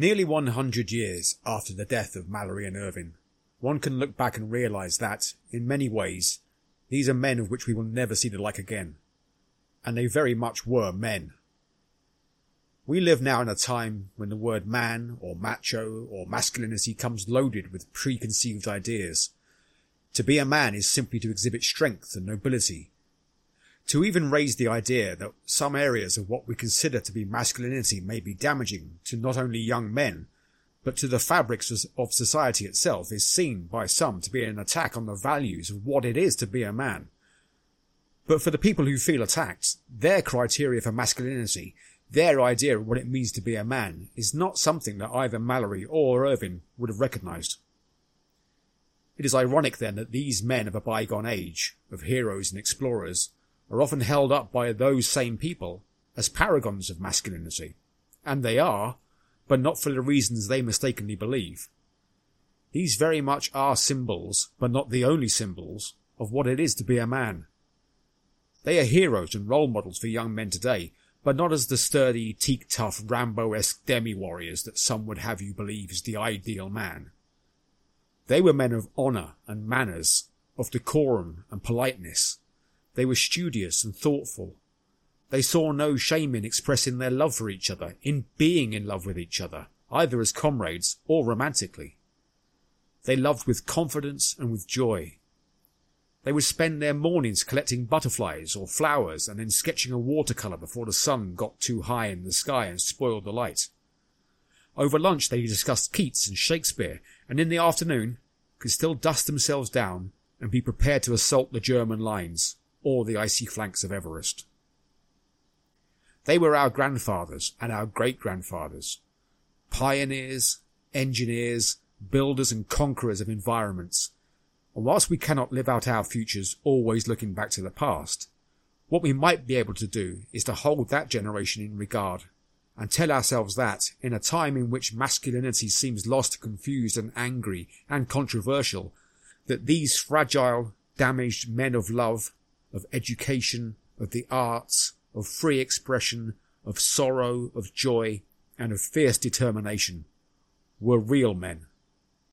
Nearly 100 years after the death of Mallory and Irvine, one can look back and realise that, in many ways, these are men of which we will never see the like again. And they very much were men. We live now in a time when the word man or macho or masculinity comes loaded with preconceived ideas. To be a man is simply to exhibit strength and nobility. To even raise the idea that some areas of what we consider to be masculinity may be damaging to not only young men, but to the fabrics of society itself is seen by some to be an attack on the values of what it is to be a man. But for the people who feel attacked, their criteria for masculinity their idea of what it means to be a man is not something that either Mallory or Irvine would have recognised. It is ironic then that these men of a bygone age, of heroes and explorers, are often held up by those same people as paragons of masculinity. And they are, but not for the reasons they mistakenly believe. These very much are symbols, but not the only symbols, of what it is to be a man. They are heroes and role models for young men today but not as the sturdy, teak-tough, Rambo-esque demi-warriors that some would have you believe is the ideal man. They were men of honour and manners, of decorum and politeness. They were studious and thoughtful. They saw no shame in expressing their love for each other, in being in love with each other, either as comrades or romantically. They loved with confidence and with joy. They would spend their mornings collecting butterflies or flowers and then sketching a watercolour before the sun got too high in the sky and spoiled the light. Over lunch they discussed Keats and Shakespeare, and in the afternoon could still dust themselves down and be prepared to assault the German lines or the icy flanks of Everest. They were our grandfathers and our great grandfathers, pioneers, engineers, builders and conquerors of environments and whilst we cannot live out our futures always looking back to the past, what we might be able to do is to hold that generation in regard and tell ourselves that, in a time in which masculinity seems lost, confused and angry and controversial, that these fragile, damaged men of love, of education, of the arts, of free expression, of sorrow, of joy, and of fierce determination were real men